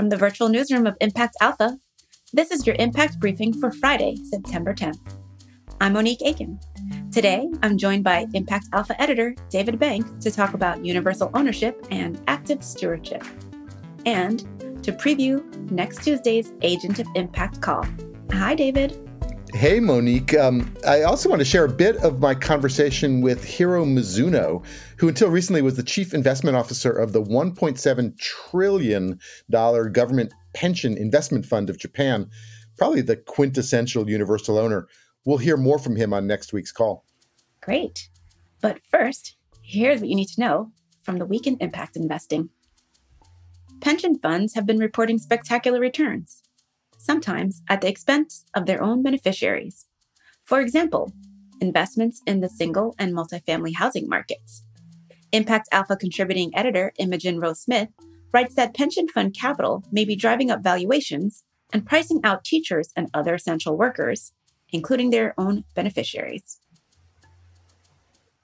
From the virtual newsroom of Impact Alpha, this is your Impact Briefing for Friday, September 10th. I'm Monique Aiken. Today, I'm joined by Impact Alpha editor David Bank to talk about universal ownership and active stewardship, and to preview next Tuesday's Agent of Impact call. Hi, David. Hey, Monique. Um, I also want to share a bit of my conversation with Hiro Mizuno, who until recently was the chief investment officer of the $1.7 trillion government pension investment fund of Japan, probably the quintessential universal owner. We'll hear more from him on next week's call. Great. But first, here's what you need to know from the Week in Impact Investing. Pension funds have been reporting spectacular returns sometimes at the expense of their own beneficiaries. For example, investments in the single and multifamily housing markets. Impact Alpha contributing editor Imogen Rose Smith writes that pension fund capital may be driving up valuations and pricing out teachers and other essential workers, including their own beneficiaries.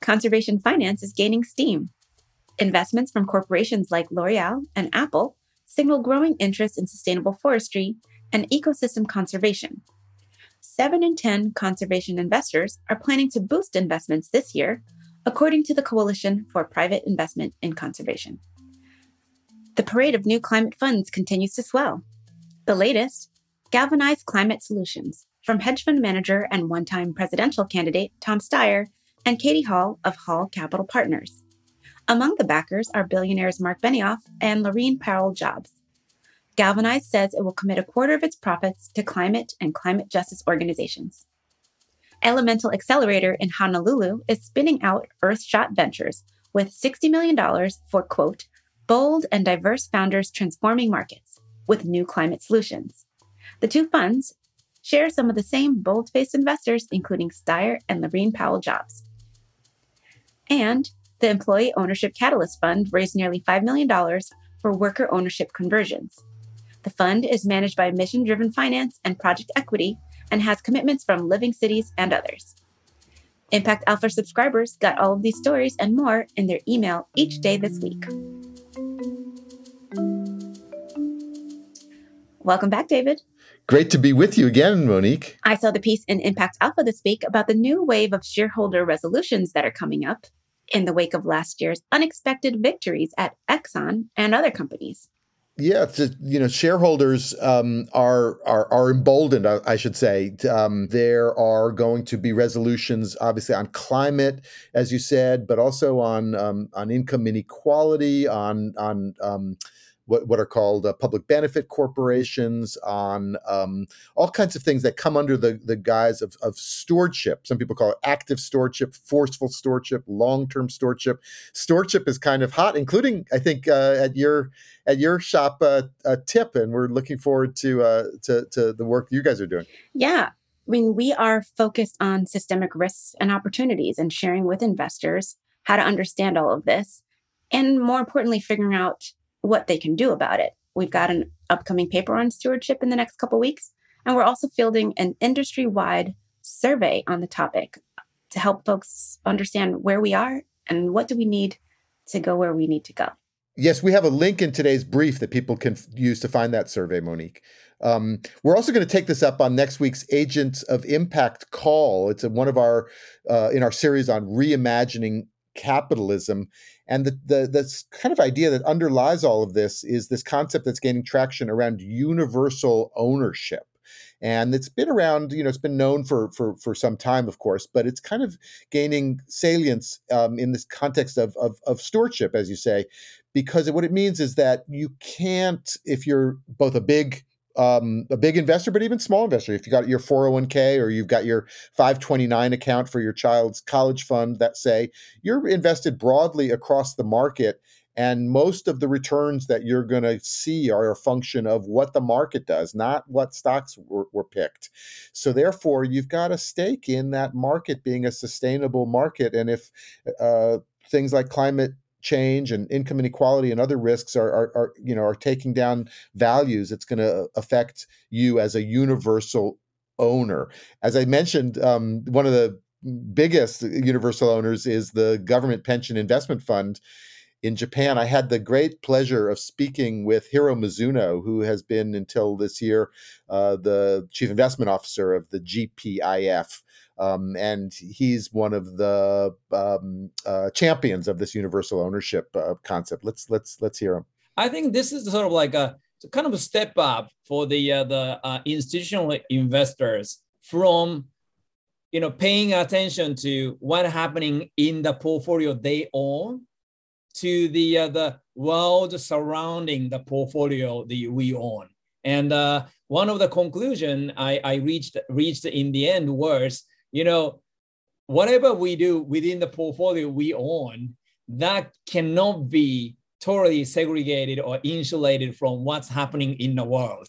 Conservation finance is gaining steam. Investments from corporations like L'Oreal and Apple signal growing interest in sustainable forestry and ecosystem conservation. Seven in 10 conservation investors are planning to boost investments this year, according to the Coalition for Private Investment in Conservation. The parade of new climate funds continues to swell. The latest, Galvanized Climate Solutions, from hedge fund manager and one time presidential candidate Tom Steyer and Katie Hall of Hall Capital Partners. Among the backers are billionaires Marc Benioff and Laurene Powell Jobs. Galvanize says it will commit a quarter of its profits to climate and climate justice organizations. Elemental Accelerator in Honolulu is spinning out Earthshot Ventures with $60 million for, quote, bold and diverse founders transforming markets with new climate solutions. The two funds share some of the same bold faced investors, including Steyer and Laurene Powell Jobs. And the Employee Ownership Catalyst Fund raised nearly $5 million for worker ownership conversions. The fund is managed by Mission Driven Finance and Project Equity and has commitments from Living Cities and others. Impact Alpha subscribers got all of these stories and more in their email each day this week. Welcome back, David. Great to be with you again, Monique. I saw the piece in Impact Alpha this week about the new wave of shareholder resolutions that are coming up in the wake of last year's unexpected victories at Exxon and other companies. Yeah, you know, shareholders um, are are are emboldened. I, I should say um, there are going to be resolutions, obviously, on climate, as you said, but also on um, on income inequality, on on um, what, what are called uh, public benefit corporations, on um, all kinds of things that come under the, the guise of, of stewardship. Some people call it active stewardship, forceful stewardship, long term stewardship. Stewardship is kind of hot, including I think uh, at your at your shop uh, TIIP, and we're looking forward to, uh, to to the work you guys are doing. Yeah, I mean, we are focused on systemic risks and opportunities and sharing with investors how to understand all of this. And more importantly, figuring out what they can do about it. We've got an upcoming paper on stewardship in the next couple weeks, and we're also fielding an industry wide survey on the topic to help folks understand where we are and what do we need to go where we need to go. Yes, we have a link in today's brief that people can use to find that survey, Monique. Um, we're also going to take this up on next week's Agents of Impact call. It's a, one of our uh, in our series on reimagining capitalism. And the, the this kind of idea that underlies all of this is this concept that's gaining traction around universal ownership. And it's been around, you know, it's been known for for for some time, of course, but it's kind of gaining salience um, in this context of, of of stewardship, as you say, because what it means is that you can't, if you're both a big um, a big investor, but even small investor. If you got your 401k or you've got your 529 account for your child's college fund, that say you're invested broadly across the market. And most of the returns that you're going to see are a function of what the market does, not what stocks were, were picked. So, therefore, you've got a stake in that market being a sustainable market. And if uh, things like climate change and income inequality and other risks are, are, are you know are taking down values it's going to affect you as a universal owner. As i mentioned um, one of the biggest universal owners is the government pension investment fund in Japan. I had the great pleasure of speaking with Hiro Mizuno, who has been until this year uh, the chief investment officer of the GPIF. Um, and he's one of the um, uh, champions of this universal ownership uh, concept. Let's let's let's hear him. I think this is sort of like a kind of a step up for the uh, the uh, institutional investors from you know paying attention to what's happening in the portfolio they own to the uh, the world surrounding the portfolio that we own. And uh, one of the conclusion I, I reached reached in the end was you know, whatever we do within the portfolio we own, that cannot be totally segregated or insulated from what's happening in the world,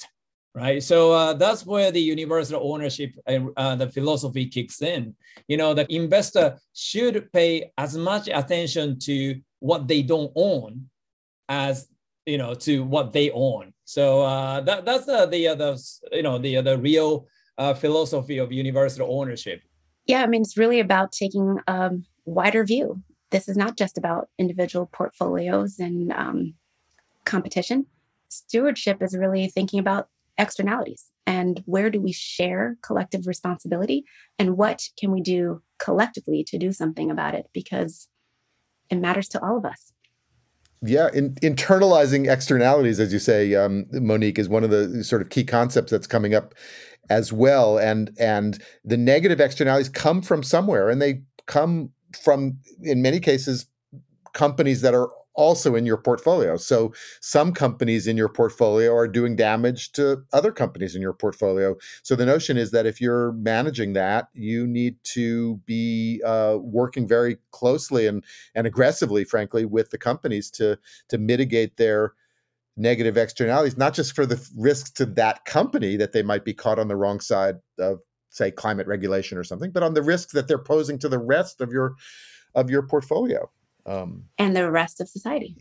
right? So uh, that's where the universal ownership and uh, the philosophy kicks in. You know, the investor should pay as much attention to what they don't own as you know to what they own. So uh, that that's the the, the you know the the real uh, philosophy of universal ownership. Yeah, I mean, it's really about taking a wider view. This is not just about individual portfolios and um, competition. Stewardship is really thinking about externalities and where do we share collective responsibility and what can we do collectively to do something about it because it matters to all of us. Yeah, in, internalizing externalities, as you say, um, Monique, is one of the sort of key concepts that's coming up as well and and the negative externalities come from somewhere and they come from in many cases companies that are also in your portfolio. So some companies in your portfolio are doing damage to other companies in your portfolio. So the notion is that if you're managing that, you need to be uh, working very closely and and aggressively, frankly, with the companies to to mitigate their negative externalities, not just for the risks to that company that they might be caught on the wrong side of, say, climate regulation or something, but on the risks that they're posing to the rest of your of your portfolio um, and the rest of society.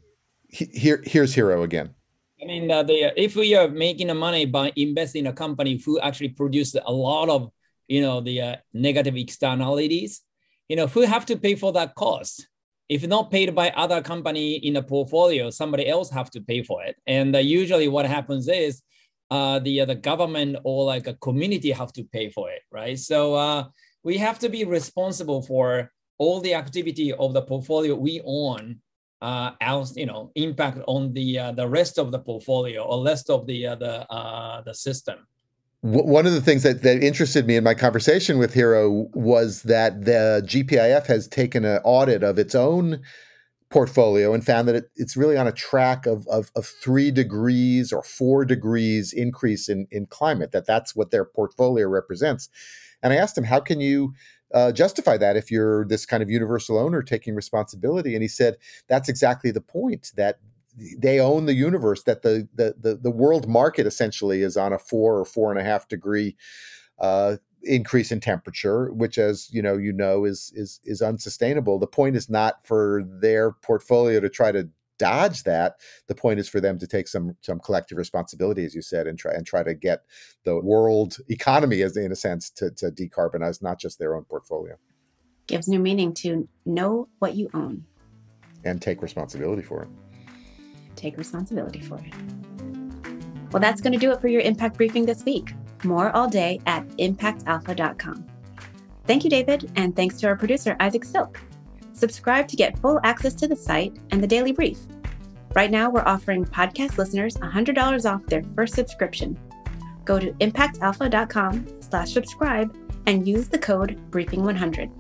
Here, here's Hiro again. I mean, uh, the, if we are making the money by investing in a company who actually produces a lot of, you know, the uh, negative externalities, you know, who have to pay for that cost? if not paid by other company in the portfolio, somebody else have to pay for it. And uh, usually what happens is uh, the, uh, the government or like a community have to pay for it, right? So uh, we have to be responsible for all the activity of the portfolio we own uh, else, you know, impact on the uh, the rest of the portfolio or rest of the uh, the uh, the system one of the things that, that interested me in my conversation with Hiro was that the GPIF has taken an audit of its own portfolio and found that it, it's really on a track of, of, of, three degrees or four degrees increase in, in climate, that that's what their portfolio represents. And I asked him, how can you uh, justify that if you're this kind of universal owner taking responsibility? And he said, that's exactly the point that they own the universe that the, the the the world market essentially is on a four or four and a half degree uh, increase in temperature, which, as you know, you know is is is unsustainable. The point is not for their portfolio to try to dodge that. The point is for them to take some some collective responsibility, as you said, and try and try to get the world economy, as in a sense, to to decarbonize, not just their own portfolio. Gives new meaning to know what you own and take responsibility for it take responsibility for it. Well, that's going to do it for your impact briefing this week. More all day at impactalpha.com. Thank you, David, and thanks to our producer, Isaac Silk. Subscribe to get full access to the site and the daily brief. Right now, we're offering podcast listeners $100 off their first subscription. Go to impactalpha.com slash subscribe and use the code briefing100.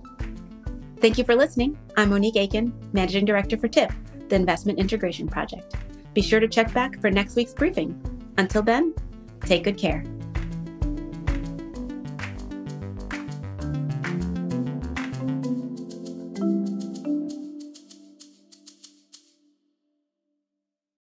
Thank you for listening. I'm Monique Aiken, Managing Director for TIIP, the Investment Integration Project. Be sure to check back for next week's briefing. Until then, take good care.